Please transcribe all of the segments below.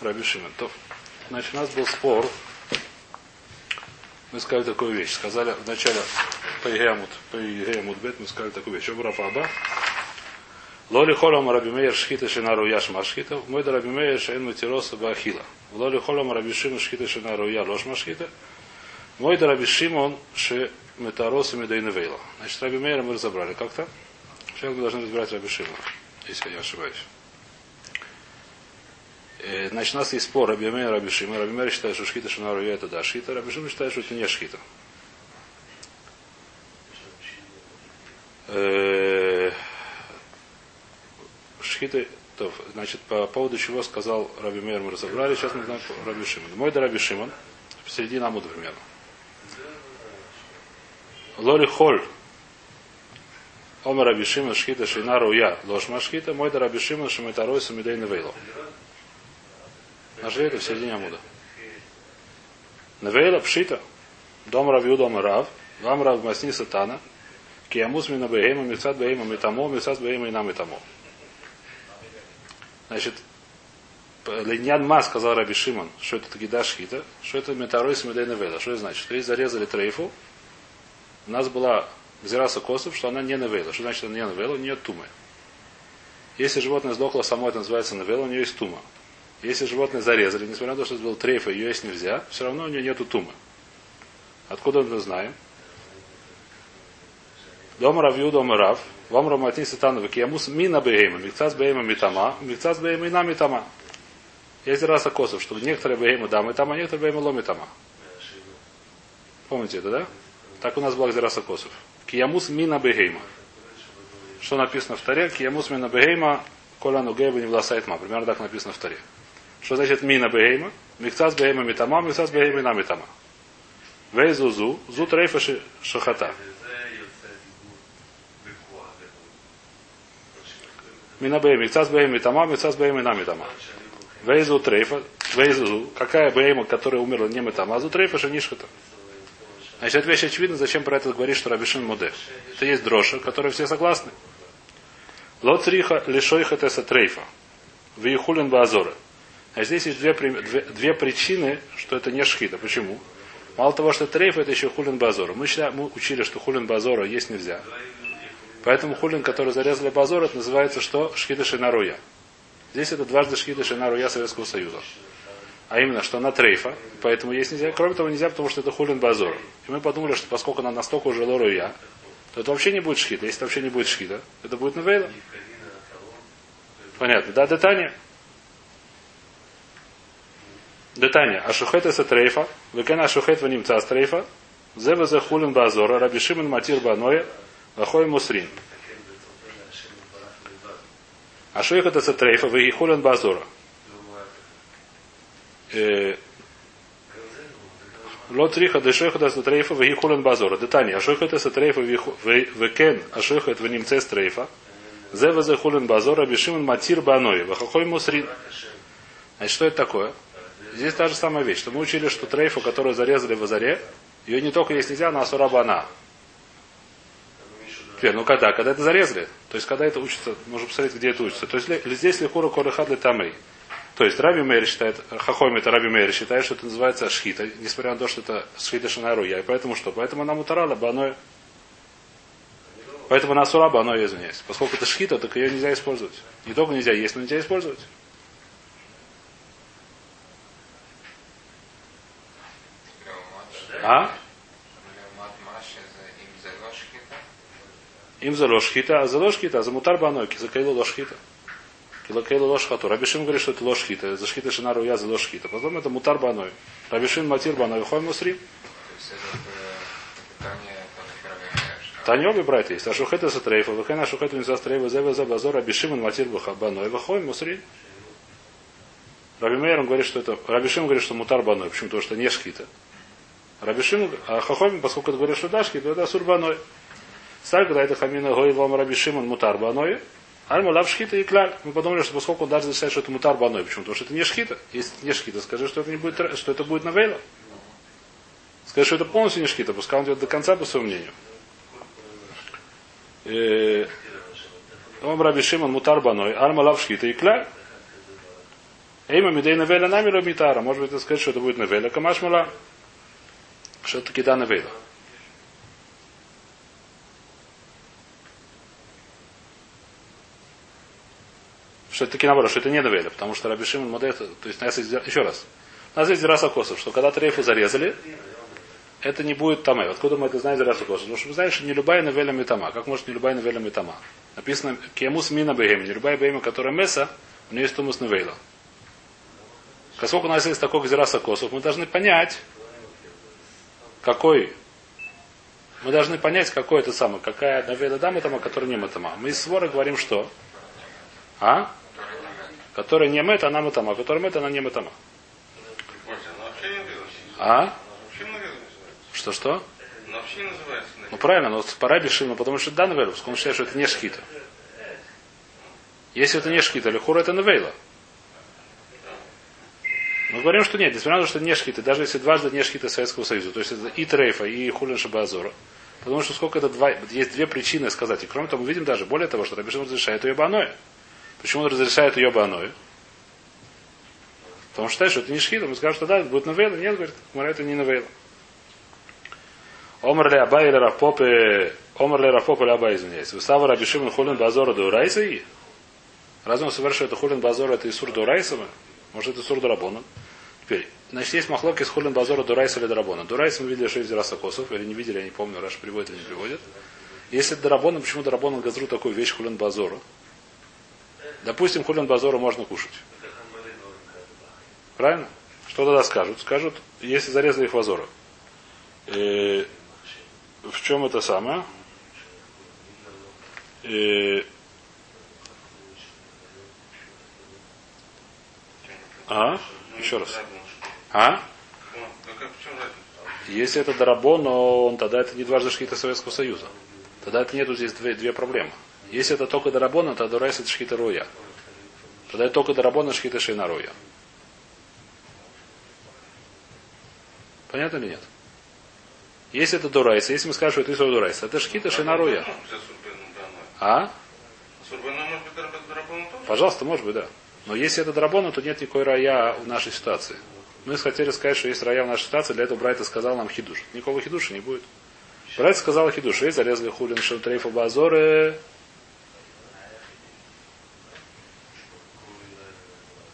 Раби Шимон. Значит, у нас был спор. Мы сказали такую вещь. Сказали вначале по Игеамут, по Игеамут Бет, мы сказали такую вещь. Обра Аба. Лоли холом Раби Мейер шхита шинару яш машхита. Мой да Раби Мейер шейн матироса бахила. Лоли холом Раби Шимон шхита шинару я лош машхита. Мой да Раби Шимон ше метароса медайневейла. Значит, Раби Мейера мы разобрали как-то. Сейчас мы должны разбирать Раби Шимона, если я ошибаюсь. Э, значит, у нас есть спор Раби Мейер, Раби Шима. Раби Мейер считает, что шхита шинару я это да шхита. Раби считает, что это не шхита. Э, шхита, то, значит, по поводу чего сказал Раби Мейер, мы разобрали, сейчас мы знаем Раби Шимон. Мой да Раби Шимон, в середине Амуда примерно. Лори холь. Омар Раби Шимон шхита шинару я ложь машхита. Мой да Раби Шимон шамитарой самидей невейло. Нашли это в середине Амуда. Невейла пшита. Дом Рави Дом Рав. Вам Рав Масни Сатана. Киамус мина бейма, мецат бейма метамо, мецат бейма и нам метамо. Значит, Леньян Ма сказал Раби Шимон, что это Тагида Шхита, что это Метарой Смедей Неведа. Что это значит? Что если зарезали трейфу, у нас была Гзираса Косов, что она не Невела. Что значит она не Невела? У нее тумы. Если животное сдохло само, это называется Невела, у нее есть тума. Если животное зарезали, несмотря на то, что это был трейф, ее есть нельзя, все равно у нее нету тумы. Откуда мы знаем? Дома Равью, дома Рав, вам Раматни Сатановик, Ямус Мина Бейма, Микцас Бейма Митама, Микцас Бейма и Митама. Есть раса косов, что некоторые Бейма да Митама, некоторые Бейма Ло Митама. Помните это, да? Так у нас была Гзераса Косов. Киямус Мина Бейма. Что написано в таре? Киямус Мина Бейма, Коля Нугеба не власайтма. Примерно так написано в таре. Что значит мина бейма? Михцас бейма митама, михцас бейма на митама. Вейзу зу, зу трейфа шахата. Мина бейма, михцас бейма митама, михцас бейма на митама. Вейзу трейфа, вейзу зу, какая бейма, которая умерла не митама, а зу трейфа шанишхата. Значит, вещь очевидна, зачем про это говорит, что Рабишин Муде. Это есть дроша, которой все согласны. Лоцриха лишойха теса трейфа. Виехулин базора. А здесь есть две, две, две причины, что это не шхита. Почему? Мало того, что трейф, это еще хулин базора. Мы, считаем, мы учили, что хулин базора есть нельзя. Поэтому хулин, который зарезали базор, это называется что? Шхита шинаруя. Здесь это дважды шхита шинаруя Советского Союза. А именно, что она трейфа, поэтому есть нельзя. Кроме того, нельзя, потому что это хулин базор. И мы подумали, что поскольку она настолько уже лоруя, то это вообще не будет шхита. Если это вообще не будет шхита, это будет навейла. Понятно. Да, детание. Детание. Ашухет это трейфа. Векен ашухет ванимца трейфа. Зева за хулин базора. Раби Шимон матир баноя. Лахой мусрин. Ашухет это трейфа. Веги хулин базора. Ло триха дешеха да трейфа веги хулин базора. Детание. Ашухет это трейфа. Векен ашухет ванимца трейфа. Зева за хулин базора. Раби Шимон матир баноя. Лахой мусрин. Значит, что это такое? Здесь та же самая вещь, что мы учили, что трейфу, которую зарезали в Азаре, ее не только есть нельзя, но асурабана. Теперь, ну когда? Когда это зарезали? То есть, когда это учится, можно посмотреть, где это учится. То есть, здесь лихура корыхад для тамри. То есть, Раби Мейр считает, Хахойм это Раби Мейр считает, что это называется шхита, несмотря на то, что это шхита шинаруя. И поэтому что? Поэтому она мутарала баной. Поэтому она сура баной, извиняюсь. Поскольку это шхита, так ее нельзя использовать. Не только нельзя есть, но нельзя использовать. А? Им за лошхита, а за лошхита, а за мутар банойки, за кейло лошхита. Кило кейло лошхату. Рабишим говорит, что это лошхита, за шхита шинару я за лошхита. Потом это мутар баной. Рабишин матир баной, хой мусри. Таня обе брать есть. А шухета за трейфа, вахена шухета не за трейфа, зева за базор, рабишим матир баной, вахой мусри. Раби Мейер говорит, что это, Рабишим говорит, что мутар баной. Почему? Потому что не шхита. Рабишим, а Хахомин, поскольку это говорит, что Дашки, то это Асурбаной. Сталь, когда это Хамина Гой вам Рабишимон Мутар Баной, Альма Лав Шхита и Кляль. Мы подумали, что поскольку он даже считает, что это Мутар Баной. Почему? Потому что это не Шхита. Если не Шхита, скажи, что это, не будет, что это будет Навейла. Скажи, что это полностью не Шхита, пускай он идет до конца, по своему мнению. Он Раби Шимон Мутар Альма Лав Шхита и Кляль. Эйма Мидей Невеля Намира Митара. Может быть, это сказать, что это будет Невеля Камашмала. Что таки да Невеля. Что это таки наоборот, что это не Невеля, потому что Раби Шимон Мадех, то есть нас еще раз, у нас есть Дираса Косов, что когда Трейфу зарезали, это не будет Таме. Откуда мы это знаем Дираса Косов? Потому что мы знаем, что не любая Невеля Митама. Как может не любая Невеля Митама? Написано Кемус Мина Бегем, не любая Бегема, которая Меса, у нее есть Тумус Невейла. Поскольку у нас есть такой Гзираса Косов, мы должны понять, какой мы должны понять, какой это самый, какая наведа дама там, а которая не матама. Мы из свора говорим, что? А? Которая не мета, она матама. Которая мета, она не матама. А? Что-что? Ну правильно, но пора бешим, потому что да, навейла, он считает, что это не шкита. Если это не шкита, лихура это навейла. Мы говорим, что нет, несмотря на то, что не шхиты, даже если дважды не шхиты Советского Союза, то есть это и Трейфа, и Хулин Шабазора, потому что сколько это два, есть две причины сказать. И кроме того, мы видим даже, более того, что Рабишин разрешает ее баное. Почему он разрешает ее баное? Потому что считает, что это не шхита, мы скажем, что да, это будет навейла. Нет, говорит, Мара это не навейла. Омар ле Абай или Рафпопе, Омар ле Рафпопе или Абай, извиняюсь. Выстава Рабишиман Хулин Базора до Урайса и? Разве он совершает это Хулин Базора, это Исур до Урайсова? Может, это сур Дарабона. Теперь, значит, есть махлоки с хулин базора Дурайс или Дарабона. Дурайс мы видели, что есть Раса Косов, или не видели, я не помню, Раш приводит или не приводит. Если Дарабона, почему Дарабона газру такую вещь хулин базору? Допустим, хулин базору можно кушать. Правильно? Что тогда скажут? Скажут, если зарезали их вазора. Э, в чем это самое? Э, А? Еще раз. А? Если это дарабон, но он тогда это не дважды шхита Советского Союза. Тогда это нету здесь две, две проблемы. Если это только дарабон, то дурайс это шхита роя. Тогда это только דרבנן, שחיטה שאינה ראויה. Понятно или нет? Если это דאורייתא, если мы скажем, что это איסור דאורייתא, это שחיטה שאינה ראויה. А? Пожалуйста, может быть, да. Но если это דרבנן, то нет никакой ראיה в нашей ситуации. Мы хотели сказать, что есть ראיה в нашей ситуации, для этого ברייתא сказал нам хидуш. Никакого хидуша не будет. ברייתא сказал חידוש. Эй, зарезали חולין של טריפה בעזרה.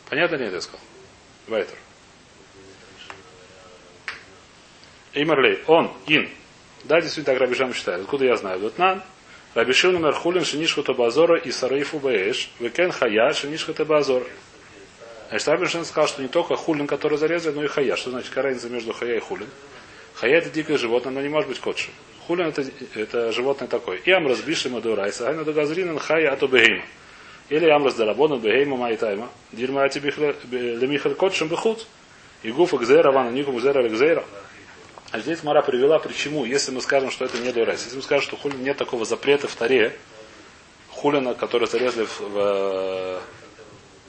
Понятно нет, я сказал? Вайтер. Имерлей, он, ин. Да, действительно, так Рабишам считает. Откуда я знаю? Вот нам Рабишил номер хулин шинишхута базора и сарейфу баэш, векен хая шинишхута базор. Значит, Рабишин сказал, что не только хулин, который зарезали, но и хая. Что значит какая между хая и хулин? Хая это дикое животное, но не может быть котшим. Хулин это, это животное такое. И амраз бишима дурайса, айна догазринан хая ату бегейма. Или амраз дарабону бегейма майтайма. Дирма ати лемихаль котшим бехут. И гуфа гзера вана никум гзера гзера. А здесь Мара привела, почему, если мы скажем, что это не дурайс. Если мы скажем, что хулин нет такого запрета в таре, хулина, который зарезали в, в,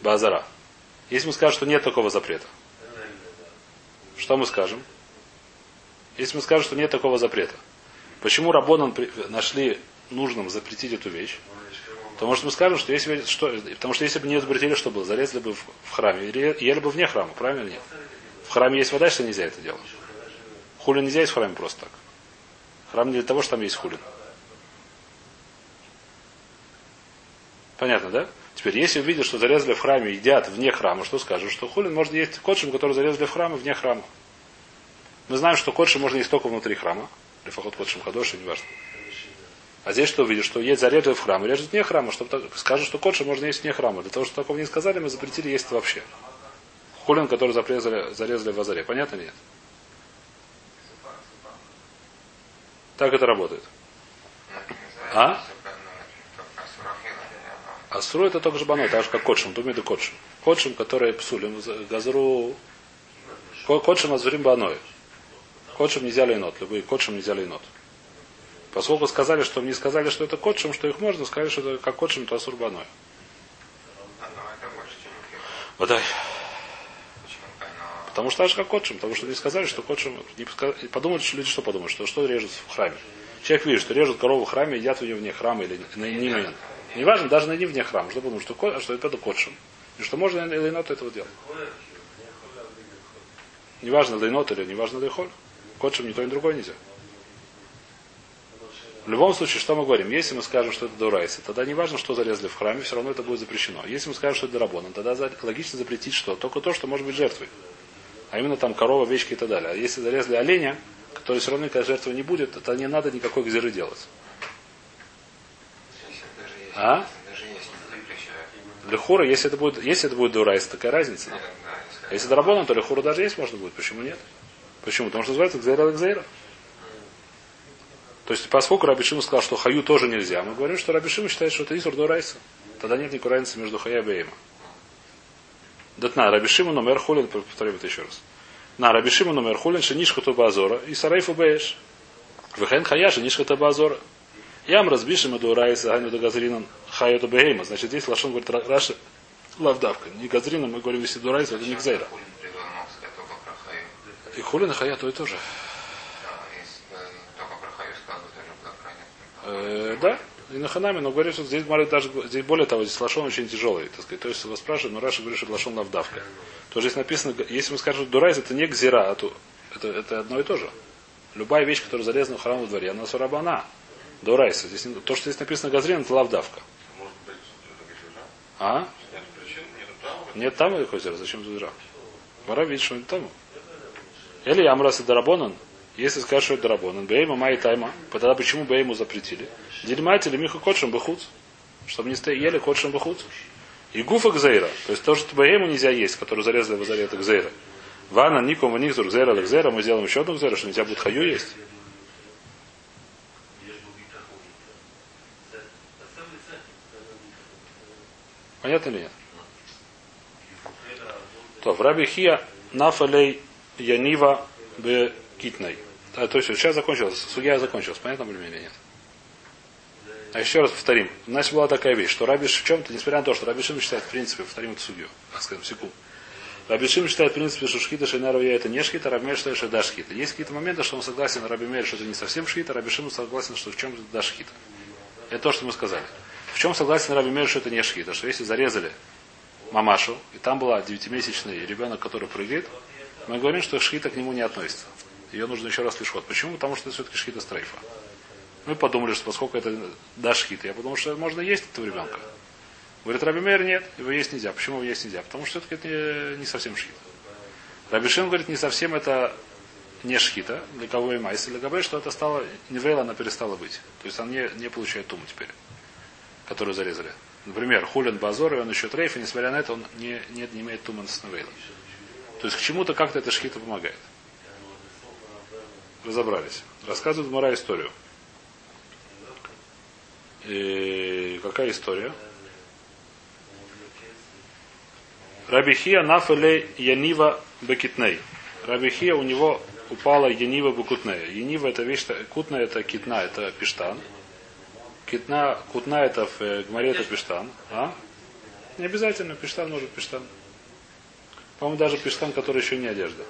Базара. Если мы скажем, что нет такого запрета, что мы скажем? Если мы скажем, что нет такого запрета, почему Рабонан нашли нужным запретить эту вещь? То может мы скажем, что если что, потому что если бы не запретили, что было, зарезали бы в, в храме, ели бы вне храма, правильно или нет? В храме есть вода, что нельзя это делать. Хулин нельзя есть в храме просто так. Храм не для того, что там есть хулин. Понятно, да? Теперь, если увидишь, что зарезали в храме, едят вне храма, что скажешь? Что хулин можно есть котшим, который зарезали в храме, вне храма. Мы знаем, что котшим можно есть только внутри храма. Или фахот котшим хадоши, неважно. А здесь что увидишь, что есть зарезали в храме, режут вне храма, чтобы так, скажут, что котшим можно есть вне храма. Для того, чтобы такого не сказали, мы запретили есть вообще. Хулин, который зарезали, зарезали в Азаре. Понятно нет? Так это работает. А? Асру это только жбаной, так же как котшим, думаю, да котшим. Котшим, который псулим, газру... Котшим азурим баной. Котшим нельзя лейнот, любые котшим нельзя лейнот. Поскольку сказали, что мне сказали, что это котшим, что их можно, сказали, что это как котшим, то асур баной. Водай. Потому что аж как котшим, потому что не сказали, что котшим, не подумали, что люди что подумают, что что режут в храме. Человек видит, что режут корову в храме, едят у него вне храма или на не, не, не даже на не вне храма, что потому что, что это котшим. И что можно лейнот этого делать. Неважно лейнот или неважно лейхоль. Котшем ни то, ни другое нельзя. В любом случае, что мы говорим? Если мы скажем, что это дурайса, тогда не важно, что зарезали в храме, все равно это будет запрещено. Если мы скажем, что это дарабоном, тогда логично запретить что? Только то, что может быть жертвой. А именно там корова, овечки и так далее. А если зарезали оленя, который все равно никакой жертвы не будет, то не надо никакой гзиры делать. А? Лехура, если это будет, если это будет дурайс, такая разница. А если дарабоном, то лехура даже есть можно будет. Почему нет? Почему? Потому что называется гзейра гзейра. То есть, поскольку Рабишима сказал, что хаю тоже нельзя, мы говорим, что Рабишима считает, что это Исур до Райса. Тогда нет никакой разницы между хая и бейма. Датна, Рабишима номер хулин, повторим это еще раз. На Рабишима номер хулин, шенишка то базора, и сарайфу бееш. Вехен хая, шенишка то базора. Ям разбишим до Райса, ганю до газринан, хая то бейма. Значит, здесь Лашон говорит, Раши, лавдавка. Не газрина, мы говорим, если до Райса, это не гзейра. И хулин и хая то и тоже. Э, да, и на ханаме, но говорит, что здесь даже здесь более того, здесь лошон очень тяжелый, так сказать. То есть его спрашивают, но Раша говорит, что лошон лавдавка. То здесь написано, если мы скажем, дурайз, это не гзира, а то, это, это одно и то же. Любая вещь, которая зарезана в храме в дворе, она сурабана. Дурайса. Здесь, то, что здесь написано газрин, это лавдавка. А? Нет там или озера? Зачем зира? Вора видит, что нет там. Или Амрас и Дарабонан, если скажешь, что это Дарабонан, Бейма Май Тайма, тогда почему Бейму запретили? Дельмать или Миха Котшем Бахуц, чтобы не ели Котшем Бахуц. И Гуфа Гзейра, то есть то, что Бейму нельзя есть, который зарезали в заре, это Гзейра. Вана, Ником, Ваникзур, Гзейра, Гзейра, мы сделаем еще одну Гзейра, что нельзя будет Хаю есть. Понятно или нет? То, в Раби Хия Нафалей Янива Б Китной. А, то есть сейчас закончилось. Судья закончилась. Понятно более или нет? А еще раз повторим. Значит, была такая вещь, что Раби в чем-то, несмотря на то, что Раби Шим считает, в принципе, повторим эту судью, скажем, секунду. Раби Шим считает, в принципе, что шхита Шейнару я это не шхита, Раби Мер считает, что это да шхита. Есть какие-то моменты, что он согласен, Раби Мер, что это не совсем шхита, Раби Шим согласен, что в чем это да шхита. Это то, что мы сказали. В чем согласен Раби Мер, что это не шхита, что если зарезали мамашу, и там была девятимесячный ребенок, который прыгает, мы говорим, что шхита к нему не относится. Ее нужно еще раз лишот. Почему? Потому что это все-таки шхита стрейфа. Мы подумали, что поскольку это да шхита, я подумал, что можно есть этого ребенка. Говорит, Раби Мейер, нет, его есть нельзя. Почему его есть нельзя? Потому что все-таки это не, совсем шхита. Раби Шин говорит, не совсем это не шхита, для кого и майс, для кого что это стало, невейла она перестала быть. То есть она не, не получает туму теперь, которую зарезали. Например, Хулин Базор, и он еще трейф, и несмотря на это, он не, не, не имеет туман с Невейла. То есть к чему-то как-то эта шхита помогает. Разобрались. Рассказывает Мара историю. И какая история? Рабихия нафеле Янива Бекитней. Рабихия у него упала Янива Бекутнея. Янива это вещь, кутна это китна, это пиштан. Китна, кутна это в э, Гмаре это пиштан. А? Не обязательно пиштан может пиштан. По-моему, даже пиштан, который еще не одежда.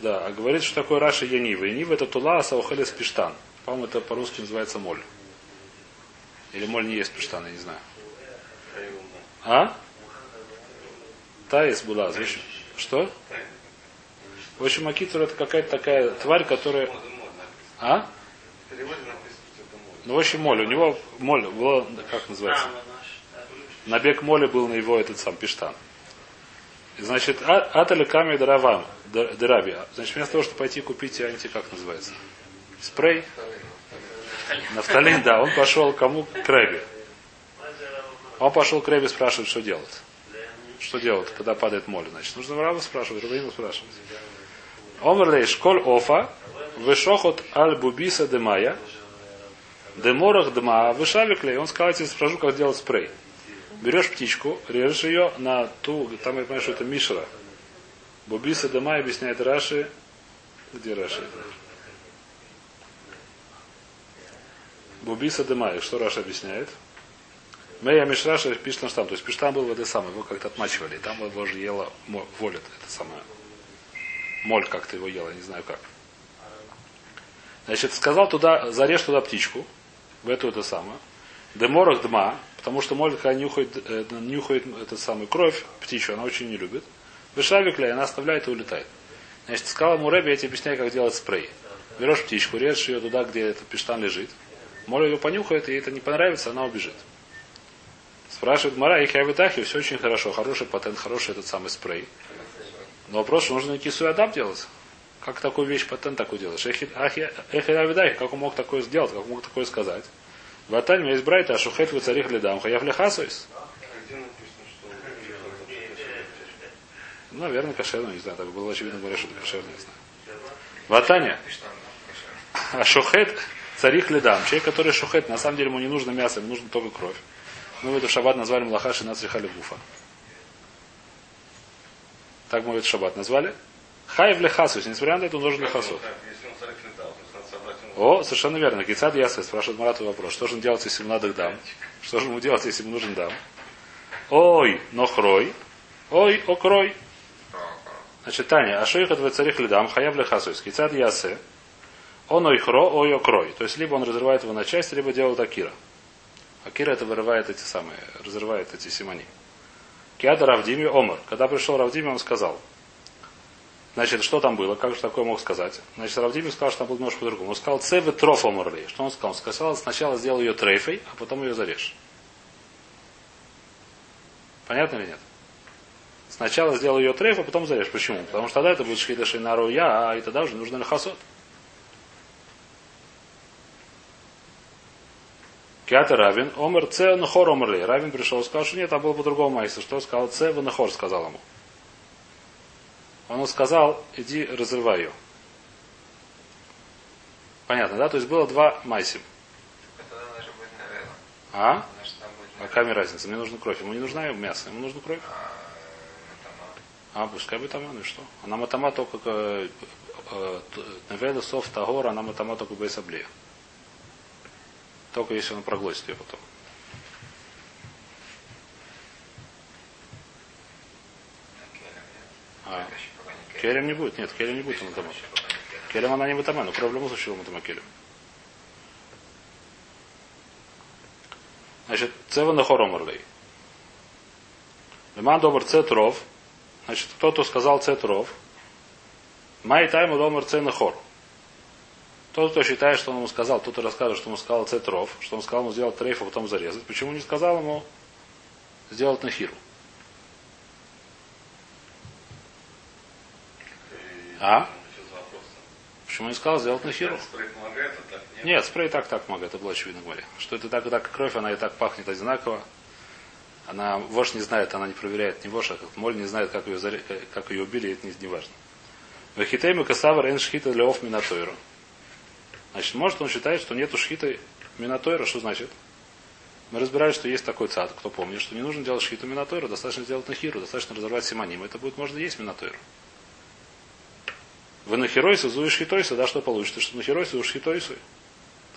Да, а говорит, что такое Раша Янива. Янива это тула, а саухелес пиштан. По-моему, это по-русски называется моль. Или моль не есть пиштан, я не знаю. А? Таис была. Что? В общем, Акитур это какая-то такая тварь, которая... А? Ну, в общем, моль. У него моль было, как называется? Набег моли был на его этот сам пиштан. Значит, а, Атали Ками Даравам, Дараби. Значит, вместо того, чтобы пойти купить анти, как называется? Спрей? Нафталин, да. Он пошел кому? К Рэби. Он пошел к Рэби спрашивать, что делать. Что делать, когда падает море? Значит, нужно Раба спрашивать, Рабину спрашивать. Омрлей школь офа, вышохот аль бубиса демая, деморах дма, вышаликлей. Он сказал, я тебе спрошу, как делать спрей. Берешь птичку, режешь ее на ту, там я понимаю, что это Мишра. Бубиса Дама объясняет Раши. Где Раши? Бубиса Дама. Что Раша объясняет? Мэя Мишраша пишет на штамп. То есть пиштам был в этой самой, его как-то отмачивали. Там его же ела волит, это самое. Моль как-то его ела, не знаю как. Значит, сказал туда, зарежь туда птичку, в эту это самое. Деморах дма, потому что моль, когда нюхает, э, нюхает этот самый кровь, птичью, она очень не любит. Вышавикля, она оставляет и улетает. Значит, сказал ему Рэби, я тебе объясняю, как делать спрей. Берешь птичку, режешь ее туда, где этот пештан лежит. Моль ее понюхает, и это не понравится, она убежит. Спрашивает Мара, и Хавитахи, все очень хорошо, хороший патент, хороший этот самый спрей. Но вопрос, что нужно найти суядап делать. Как такую вещь патент такой делаешь? Эхи как он мог такое сделать, как он мог такое сказать? Ваталь есть брайта, а шухет вы царих лидам, хаяв лехасуис. Ну, наверное, кошерно, не знаю, так было очевидно говоря, что это кошерно, не знаю. Ватаня. А шухет царих лидам. Человек, который шухет, на самом деле ему не нужно мясо, ему нужно только кровь. Мы в эту шаббат назвали Млахаши Нацрихали Гуфа. Так мы этот шаббат назвали. Хайв лехасус. Несмотря на это, он должен лехасу. О, совершенно верно. Кицад Ясы спрашивает Марату вопрос. Что же он делать, если ему надо дам? Что же ему делать, если ему нужен дам? Ой, нохрой. Ой, окрой. Значит, Таня, а что их от царих лидам, хаяв лехасус. Кицад Ясы. Он ойхро, ой, окрой. То есть, либо он разрывает его на части, либо делает акира. Акира это вырывает эти самые, разрывает эти симани. Киада Равдими Омар. Когда пришел Равдими, он сказал. Значит, что там было? Как же такое мог сказать? Значит, Равдими сказал, что там было немножко по-другому. Он сказал, цевы троф омарли. Что он сказал? Он сказал, сначала сделал ее трейфой, а потом ее зарежь. Понятно или нет? Сначала сделал ее трейф, а потом зарежь. Почему? Потому что тогда это будет шхита шинару я, а и тогда уже нужно лихасот. Киата Равин, Омер Це Нахор Омерли. Равин пришел и сказал, что нет, а было по-другому майса. Что сказал Це Нахор, сказал ему. Он сказал, иди разрывай ее. Понятно, да? То есть было два майсим. А? А какая разница? Мне нужна кровь. Ему не нужна мясо, ему нужна кровь. А, пускай бы там, ну и что? Она матама только э, э, Неведа Сов Тагор, она матама только Бейсаблия. Только если он проглотит ее потом. А, келем не будет. Нет, келем не будет матама. Келем она не матама, но кровь в любом случае матама келем. Значит, цева на хоромарлей. Леман добр цетров. Значит, кто-то сказал цетров. Май тайму домар ценахор. хор. Тот, кто считает, что он ему сказал, тот, кто расскажет, что он сказал цетров, что он сказал ему сделать трейф, а потом зарезать. Почему не сказал ему сделать нахиру? А? Почему не сказал сделать нахиру? Нет, спрей так так помогает, это было очевидно говоря. Что это так и так кровь, она и так пахнет одинаково. Она, вож не знает, она не проверяет, не вож, а как моль не знает, как ее, как ее убили, это не, не важно. Вахитейму касавар эн шхита леов минатойру. Значит, может он считает, что нету шхиты Минатойра, что значит? Мы разбирали, что есть такой цад, кто помнит, что не нужно делать шхиту Минатойра, достаточно сделать нахиру, достаточно разорвать симоним. Это будет, можно есть Минатойру. Вы нахиройся, зуешь хитойся, да, что получится? Что нахиройся, зуешь хитойся.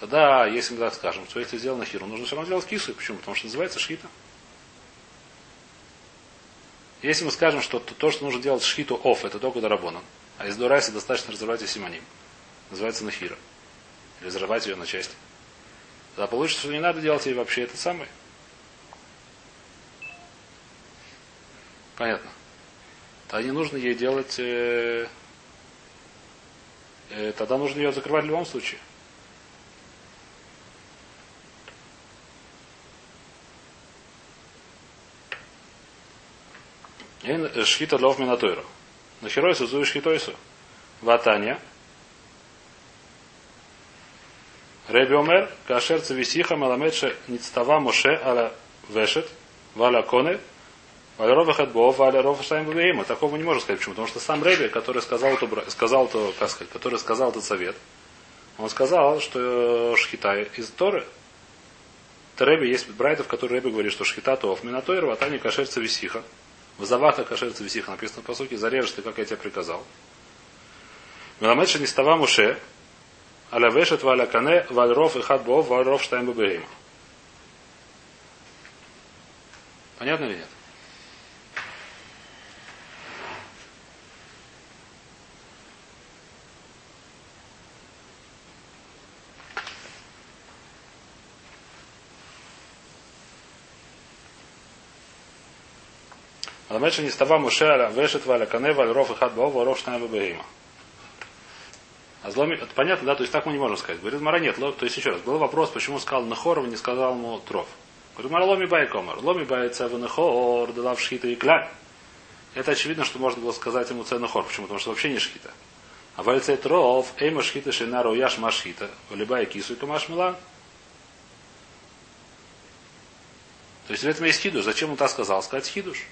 Тогда, если мы так скажем, что если сделал нахиру, нужно все равно делать кису. Почему? Потому что называется шхита. Если мы скажем, что то, что нужно делать шхиту оф, это только дарабонан, а из дурайса достаточно разорвать и симоним, называется нахира разрывать ее на части. Тогда получится, что не надо делать ей вообще это самое. Понятно. Тогда не нужно ей делать... Э, тогда нужно ее закрывать в любом случае. Шхита лов минатойру. Нахеройсу зуи шхитойсу. Ватания. Реби Омер, Кашер Цависиха Маламедша Ництава Моше Аля Вешет, Валя Коне, Бов, Валя Ровашайм Бабеима. Такого не можно сказать. Почему? Потому что сам Реби, который сказал, то, сказал, то, как сказать, который сказал этот совет, он сказал, что Шхита из Торы. Реби есть Брайтов, который Реби говорит, что Шхита Тов, Минатойр, Ватани Кашер Цависиха. В Заваха Кашер Цависиха написано по сути, зарежешь ты, как я тебе приказал. Меламедша Нистава Муше, Аля вешет валя кане валь ров и хат бов валь ров штайм. Понятно или нет? А меньше не става мушеля, вешет валя, канева, ров и хат баова, ров шнайва бегима. А зломи, это понятно, да? То есть так мы не можем сказать. Говорит, Мара нет. То есть еще раз, был вопрос, почему сказал Нахоров, не сказал ему Тров. Говорит, Мара ломи бай комар. Ломи бай цева Нахор, дала в шхита и кляль. Это очевидно, что можно было сказать ему цену хор. Почему? Потому что вообще не шхита. А вальцей тров, эйма шхита шинару яш машхита, любая кису и камаш мила. То есть в этом есть хидуш. Зачем он так сказал? Сказать хидуш.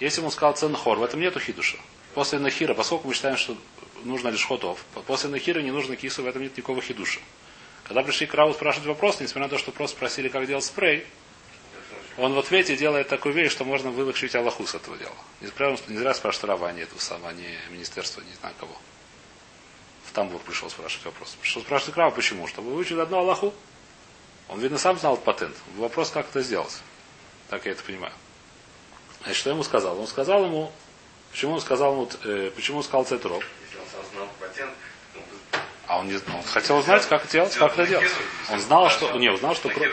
Если ему сказал цен хор, в этом нету хидуша. После нахира, поскольку мы считаем, что нужно лишь хотов, после нахира не нужно кису, в этом нет никакого хидуша. Когда пришли к Раву спрашивать вопрос, несмотря на то, что просто спросили, как делать спрей, он в ответе делает такую вещь, что можно вылучить Аллаху с этого дела. Не зря, не зря спрашивает Рава, а не эту самую, а не министерство, не знаю кого. В Тамбур пришел спрашивать вопрос. Пришел спрашивать Рава, почему? Чтобы выучить одну Аллаху. Он, видно, сам знал патент. Вопрос, как это сделать. Так я это понимаю. Значит, что ему сказал? Он сказал ему, почему он сказал ему, э, почему он сказал он ну, А он, не, он хотел узнать, как делать, как это делать. Он знал, что, не, он знал, что кровь.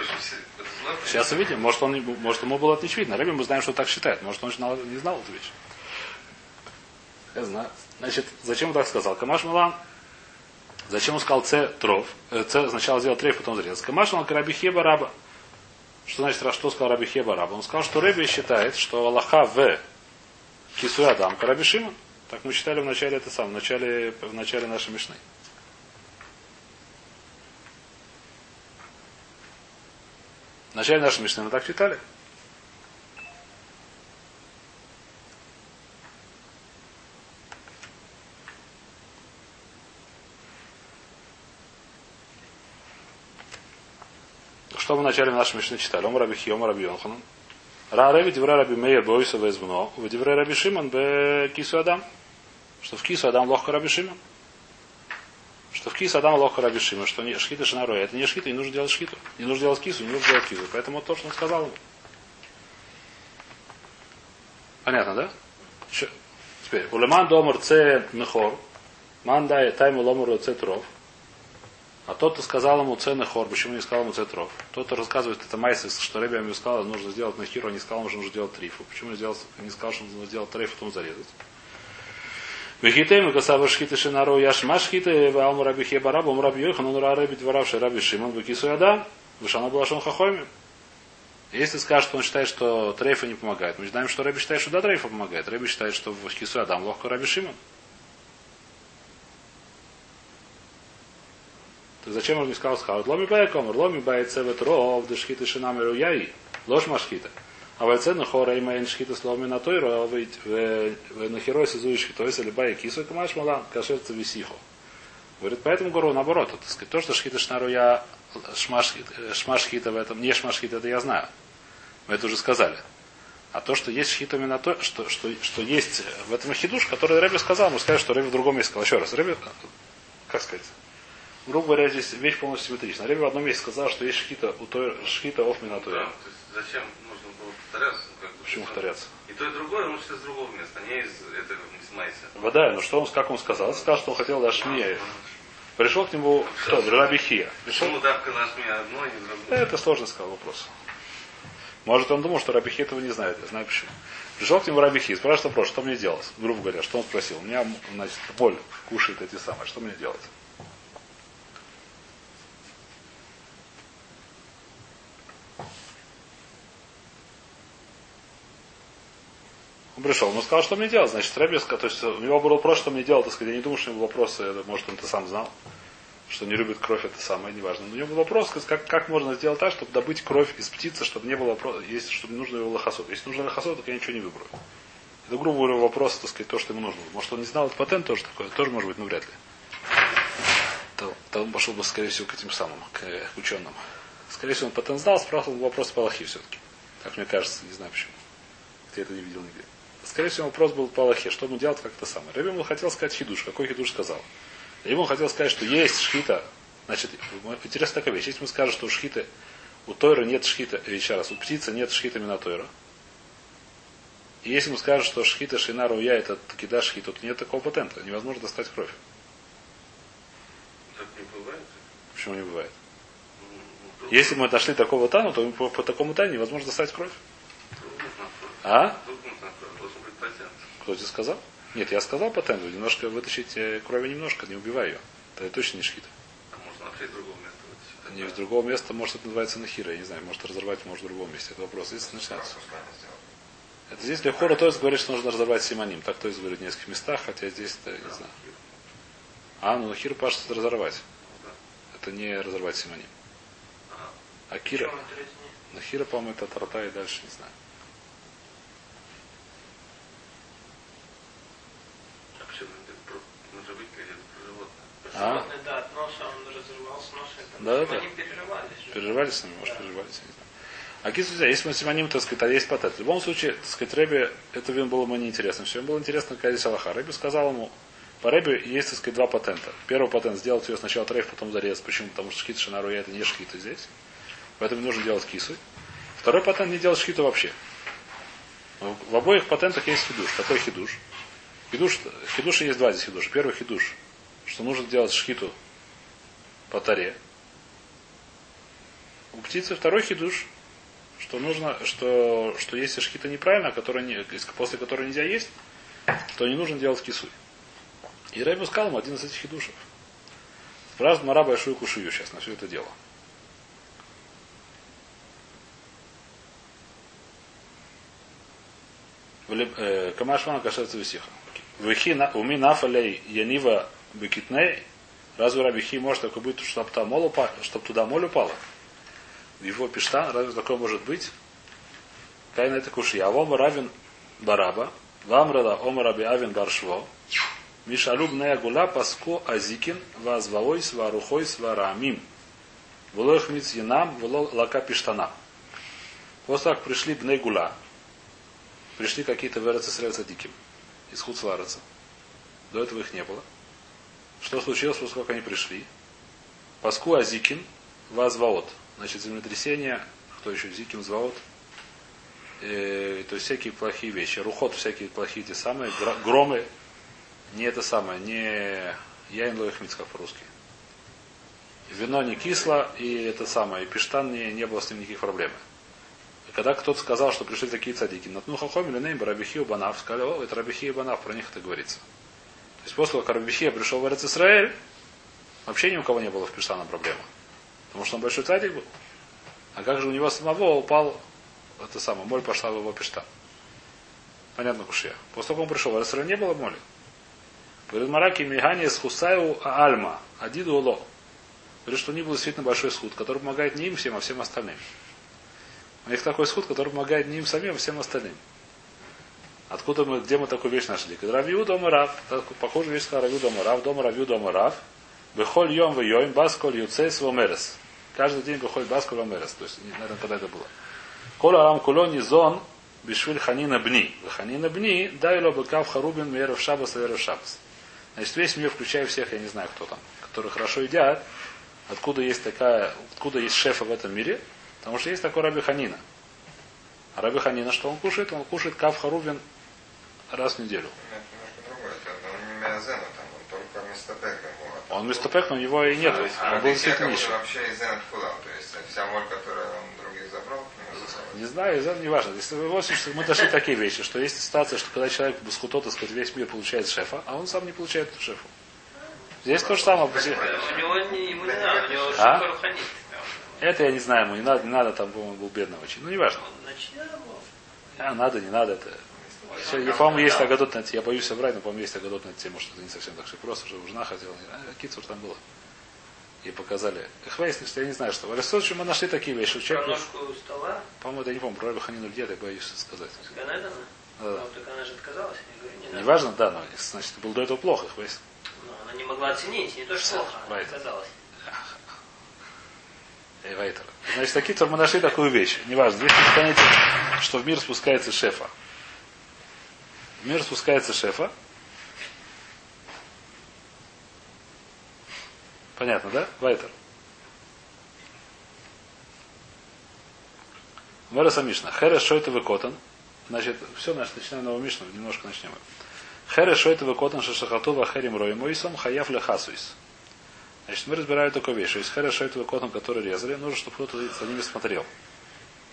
Сейчас увидим. Может, он, может, ему было это не очевидно. Рэби мы знаем, что так считает. Может, он знал- не знал эту вещь. Я знаю. Значит, зачем он так сказал? Камаш Милан. Зачем он сказал Ц тров? Э, Ц сначала сделал трейф, потом зрез. Камаш Милан Карабихеба раба. Что значит, что сказал Раби Хеба раба? Он сказал, что Рэби считает, что Аллаха в Кису Адам Караби Шимон. Так мы читали в начале это самое, в начале, в начале нашей Мишны. В начале нашей Мишны мы так читали. Что мы в начале нашей Мишны читали? Ом Раби Хиом Раби Йоханан. Ра Реви Дивре Раби Мейер Бойса Везбно, в Дивре Раби Шимон Бе Кису Адам. Что в Кису Адам лохка Раби Шимон. Что в Кису Адам лохка Раби Шимон, что не шхита шинароя. Это не шхита, не нужно делать шхиту. Не нужно делать кису, не нужно делать кису. Поэтому то, что он сказал. Понятно, да? Теперь. Улеман домар це нехор. Ман дай тайму ломару це тров. А тот, кто сказал ему цены хор, почему не сказал ему цетров? Тот, кто рассказывает это Майсис, что Рэби ему сказал, нужно сделать на хиру, а не сказал, что нужно сделать трифу. Почему не, сделал, не сказал, что нужно сделать трифу, потом зарезать? Вехитейм, касава шхиты шинару яш машхиты, ваалму раби хеба рабу, раби йохан, он раби дворавший раби шимон, векису яда, вышана была шон хахойми. Если скажет, что он считает, что трейфа не помогает, мы знаем, что Рэби считает, что да, трейфа помогает. Рэби считает, что в кису адам легко раби шимон. То зачем он не сказал схават? Ломи бая комар, ломи бая цевет ров, да шхита шинамеру яи. Ложь машхита. А вайцена хора има эн шхита сломи на той ро, в нахерой сизуи шхитой, если бая кису, камаш малан, кашерца висихо. Говорит, поэтому говорю наоборот. Так сказать, то, что шхита шнару я шмашхита в этом, не шмашхита, это я знаю. Мы это уже сказали. А то, что есть шхита именно то, что, что, что есть в этом хидуш, который Рэби сказал, мы сказали, что Рэби в другом месте сказал. Еще раз, Рэби, как сказать, грубо говоря, здесь вещь полностью симметрична. Рэби в одном месте сказал, что есть шхита, у той, шхита оф Да, минатуя. то есть зачем нужно было повторяться? ну, Как бы, Почему что- повторяться? И то, и другое, он считает с другого места, не из этого, из Майса. Вода, ну что он, как он сказал? Он сказал, что он хотел дать Шмия. Пришел к нему кто? Раби Хия. Пришел Почему давка наш меня одно, другое? Это сложно сказал вопрос. Может, он думал, что Рабихи этого не знает. Я знаю почему. Пришел к нему Рабихи, спрашивает вопрос, что мне делать? Грубо говоря, что он спросил? У меня, значит, боль кушает эти самые. Что мне делать? Он пришел, он сказал, что мне делать. Значит, сказал, то есть у него был вопрос, что мне делать, так сказать, я не думаю, что у него вопросы, может, он это сам знал, что не любит кровь, это самое, неважно. Но у него был вопрос, как, как можно сделать так, чтобы добыть кровь из птицы, чтобы не было вопроса, если чтобы нужно его лохосот. Если нужно лохосот, то я ничего не выберу. Это, грубо говоря, вопрос, так сказать, то, что ему нужно. Может, он не знал этот патент тоже такое, тоже может быть, но вряд ли. То, то он пошел бы, скорее всего, к этим самым, к, к ученым. Скорее всего, он патент знал, спрашивал вопрос по Аллахе все-таки. Так мне кажется, не знаю почему. Я это не видел нигде. Скорее всего, вопрос был по Аллахе, что ему делать, как это самое. Рэбби ему хотел сказать хидуш. Какой хидуш сказал? Ему хотел сказать, что есть шхита. Значит, интересная такая вещь. Если мы скажем, что у шхиты, у Тойра нет шхита, еще раз, у птицы нет шхита именно Тойра. И если мы скажем, что шхита шинару я это кида шхита, то нет такого патента. Невозможно достать кровь. Так не бывает. Почему не бывает? Ну, ну, Если мы дошли до такого тану, то по, по такому тану невозможно достать. Тут кровь. А? Тут нужна кровь. Вот Кто тебе сказал? Нет, я сказал патенту, немножко вытащить э, крови немножко, не убивай ее. Это точно не шхита. А можно вообще из другого места вытащить? Не из другого места, может, это называется нахира, я не знаю, может разорвать, может в другом месте. Это вопрос. Здесь начинается. Это здесь для хора то есть говорит, что нужно разорвать симоним. Так то есть говорит в нескольких местах, хотя здесь это не знаю. А, ну нахира пашет это разорвать. Это не разорвать симоним. А кира, нахира, по-моему, это тарта и дальше не знаю. А почему это про ножевик или это про животное? А? Да. Да, да, Они переживались. Переживались может, переживались. А кису есть симоним, так сказать, а есть патент. В любом случае, так сказать, Рэбе, это им было ему неинтересно. Все, ему было интересно, какая здесь Аллаха. Рэбе сказал ему, по Рэбе есть, так сказать, два патента. Первый патент сделать ее сначала трейф, потом зарез. Почему? Потому что шкит шинару это не шкита здесь. Поэтому не нужно делать кису. Второй патент не делать шкиту вообще. В в обоих патентах есть хидуш. Какой хидуш? Хидуш, хидуша есть два здесь хидуша. Первый хидуш, что нужно делать шхиту по таре. У птицы второй хидуш, что нужно, что, что если шхита неправильно, которая не, после которой нельзя есть, то не нужно делать кисуй. И Рэбби сказал один из этих хидушев. Спрашивает Мара большую кушию сейчас на все это дело. Камашвана кашается висиха. Вихи уми нафалей янива бекитней. Разве Рабихи может такое быть, чтобы там моль упала, чтобы туда моль упала? Его пиштан, разве такое может быть? Кайна это кушья. Авома равен бараба. Вамрала ома раби авен баршво. Мишалю бнея гула паско азикин вазваойс варухойс варамим. Влоих миц янам, вло лака пиштана. После как пришли бней гула, пришли какие-то верцы с диким из Хуцвараца. До этого их не было. Что случилось, после как они пришли? Паску Азикин, Вазваот. Значит, землетрясение, кто еще Зикин, Зваот. Э, то есть всякие плохие вещи. Рухот, всякие плохие те самые. гро- Громы. Не это самое, не Яин Лоихмиц, как по-русски. Вино не кисло, и это самое, и пиштан не, не было с ним никаких проблем. И когда кто-то сказал, что пришли такие цадики, натну хахом или нейм Рабихи Банав, сказали, о, это Рабихи Банав, про них это говорится. То есть после того, как Рабихия пришел в Эрец Исраэль, вообще ни у кого не было в Пиштана проблемы. Потому что он большой цадик был. А как же у него самого упал, это самое, моль пошла в его Пиштан. Понятно, кушья. После того, как он пришел в Эрец Исраэль, не было моли. Говорит Мараки Мигани с Хусаю Альма, Адиду Уло. Говорит, что у них был действительно большой схуд, который помогает не им всем, а всем остальным. У них такой схуд, который помогает не им самим, а всем остальным. Откуда мы, где мы такую вещь нашли? Равью дома Рав, похожую вещь сказал Равью дома Рав, дома Равью дома Рав, Бехоль йом в йом, басколь юцейс вомерес. Каждый день выходит басколь вомерес. То есть, наверное, когда это было. Кола арам кулони зон, бишвиль ханина бни. Ханина бни, дай ло быкав харубин меров шабас веров шабас. Значит, весь мир, включая всех, я не знаю, кто там, которые хорошо едят, откуда есть такая, откуда есть шефа в этом мире, потому что есть такой Раби Ханина. А Раби Ханина, что он кушает? Он кушает кав харубин раз в неделю. Это немножко другое. Это он не Миазена, там, он только Мистапек его. Он местопек, но у него и нет. А Он был действительно нищий. вообще из откуда? То есть вся моль, которую он других забрал. Не знаю, это не важно. Если вы восемь, что мы дошли такие вещи, что есть ситуация, что когда человек без хутота, сказать, весь мир получает шефа, а он сам не получает шефа. Здесь то же самое. У него не, ему не надо, у него А? Это я не знаю, ему не надо, не надо, там, по-моему, был бедный очень. Ну, не важно. А, надо, не надо, это... Всё, я, по-моему, есть агадот на я боюсь соврать, но, по-моему, есть агадот на тему, что это не совсем так, что просто, что жена хотела. А, Кицур там было. И показали. Выяснилось, что я не знаю, что. В Аристотеле мы нашли такие вещи. Стола по-моему, это я не помню, про Ханину где-то, я боюсь сказать. Да. Ну, так она же отказалась. Я говорю, не надо. Неважно, да, но, значит, было до этого плохо, их. Но она не могла оценить, не то, что плохо, она отказалась. Эй, Вайтер. Значит, такие мы нашли такую вещь. Неважно. Здесь понятие, что в мир спускается шефа. Мир спускается шефа. Понятно, да? Вайтер. Мераса Мишна. Хере шойта выкотан. Значит, все, значит, начинаем новую Мишну, немножко начнем. Хере шойта выкотан шашахатува херим рой мойсом хаяф лехасуис. Значит, мы разбираем такую вещь, из хэра шейтовый котом, который резали, нужно, чтобы кто-то за ними смотрел.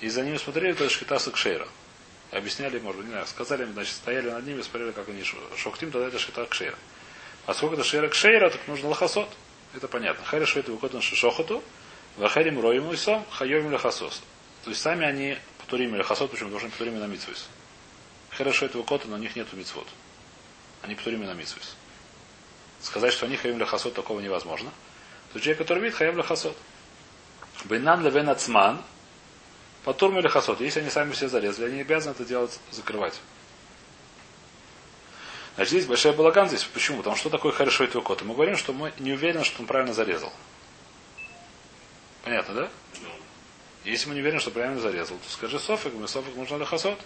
И за ними смотрели, то есть шхита сукшейра. Объясняли, может быть, не знаю, сказали значит, стояли над ними, смотрели, как они шохтим, тогда это шита кшейра. А сколько это шейра кшейра, так нужно лохосот. Это понятно. Хайра швейт выкотан шишохоту, вахарим роим уйсо, хайовим лехасос. То есть сами они патурим или хасот, почему? Потому что патурим на митсвис. Хайра швейт выкотан, но у них нету митсвот. Они патурим на митсвис. Сказать, что они хаим лехасот, такого невозможно. То человек, который видит, хаим лехасот. Бейнан левен ацман, Патур или хасот. Если они сами все зарезали, они обязаны это делать, закрывать. Значит, здесь большой балаган здесь. Почему? Потому что такое хорошо и кот. Мы говорим, что мы не уверены, что он правильно зарезал. Понятно, да? Если мы не уверены, что правильно зарезал, то скажи софик, мы софик нужно ли хасот.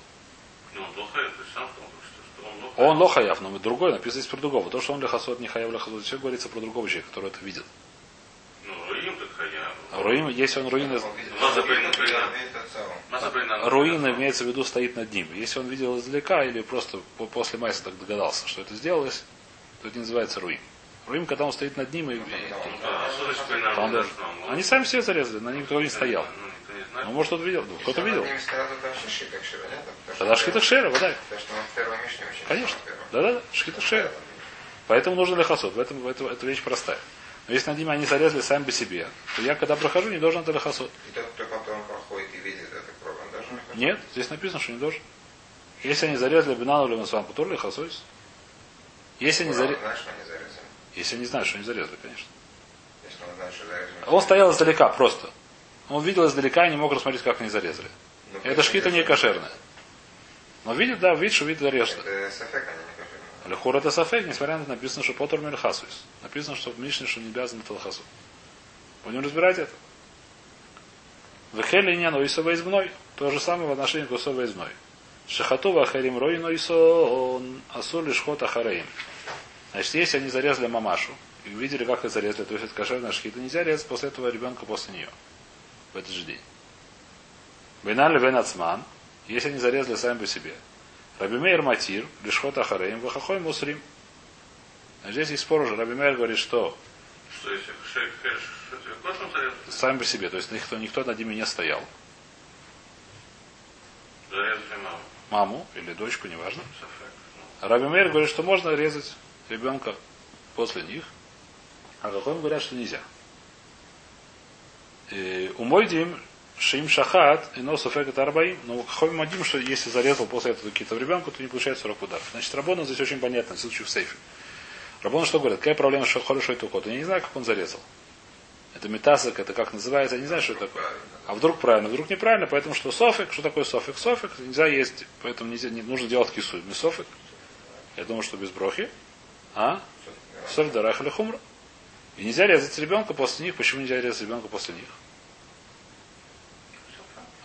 Ну, он лохаяв, он лохаяв, но мы другой, написано здесь про другого. То, что он лехасот, не хаяв лехасот, все говорится про другого человека, который это видит. Руим, если он руин, руин имеется в виду стоит над ним. Если он видел издалека или просто после майса так догадался, что это сделалось, то это не называется руин. Руим, когда он стоит над ним, и, они сами все зарезали, на них никто не стоял. Ну, может, кто-то видел. Ну, кто-то видел. Тогда шхита шера, вода. Конечно. Да-да-да, шхита шера. Поэтому нужно лехасот. В этом, в этом эта вещь простая. Но если над ними они зарезали сами по себе, то я, когда прохожу, не должен это лехасот. И тот, кто потом проходит и видит это он должен Нет, здесь написано, что не должен. Если они зарезали Бенану или Масвам Путур, лехасот. Если они зарезали... Если они знают, что они зарезали, конечно. Если он знает, что зарезали. Он стоял издалека просто. Он видел издалека и не мог рассмотреть, как они зарезали. Ну, это шкита не кошерная. Но видит, да, видит, что видит зарезали. Это сафек, они Лехур это сафек, несмотря на это написано, что потор мельхасуис. Написано, что в Мишне, что не обязан это лхасу. Будем разбирать это. Вехели не нойсова изгной. То же самое в отношении к усова изгной. Шахату вахарим рой нойсо он асур лишь. Значит, если они зарезали мамашу, и увидели, как это зарезали, то есть это кошерная шхита, нельзя резать после этого ребенка после нее. В этот же день. Бейналь венацман, если они зарезали сами по себе, Рабимейр Матир, Лишхот Ахареем, Вахахой Мусрим. А здесь есть спор уже. Рабимейр говорит, что что если сами по себе, то есть никто, никто над ними не стоял. маму. Маму или дочку, неважно. Раби Мейр говорит, что можно резать ребенка после них, а какой говорят, что нельзя. И у Мойдим Шим Шахат и это Арбаим. Но Хомим Адим, что если зарезал после этого какие-то ребенка, то не получает 40 ударов. Значит, Рабона здесь очень понятно, в случае в сейфе. Рабона что говорит? Какая проблема, что хорошо это уход? Я не знаю, как он зарезал. Это метасок, это как называется, я не знаю, что это такое. А вдруг правильно, вдруг неправильно, поэтому что софик, что такое софик? Софик нельзя есть, поэтому нельзя, не нужно делать кису. Не софик. Я думаю, что без брохи. А? Софик дарах или хумра. И нельзя резать ребенка после них. Почему нельзя резать ребенка после них?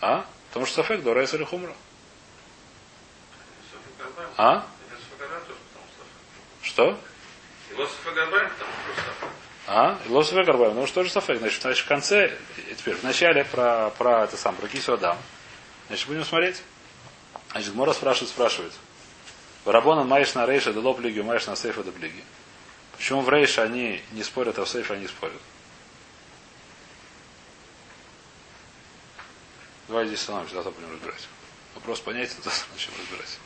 А? Потому что Сафек Дорайс или Хумра. А? Что? А? Лософек Арбаем. Ну что же Сафек? Значит, значит, в конце, теперь, в начале про, про это сам, про Кису Адам. Значит, будем смотреть. Значит, Мора спрашивает, спрашивает. Рабона маешь на рейша, да лоб лиги, маешь на сейфа да блиги. Почему в рейше они не спорят, а в сейфе они спорят? Давай здесь остановимся, завтра будем разбирать. Вопрос понятен, завтра начнем разбирать.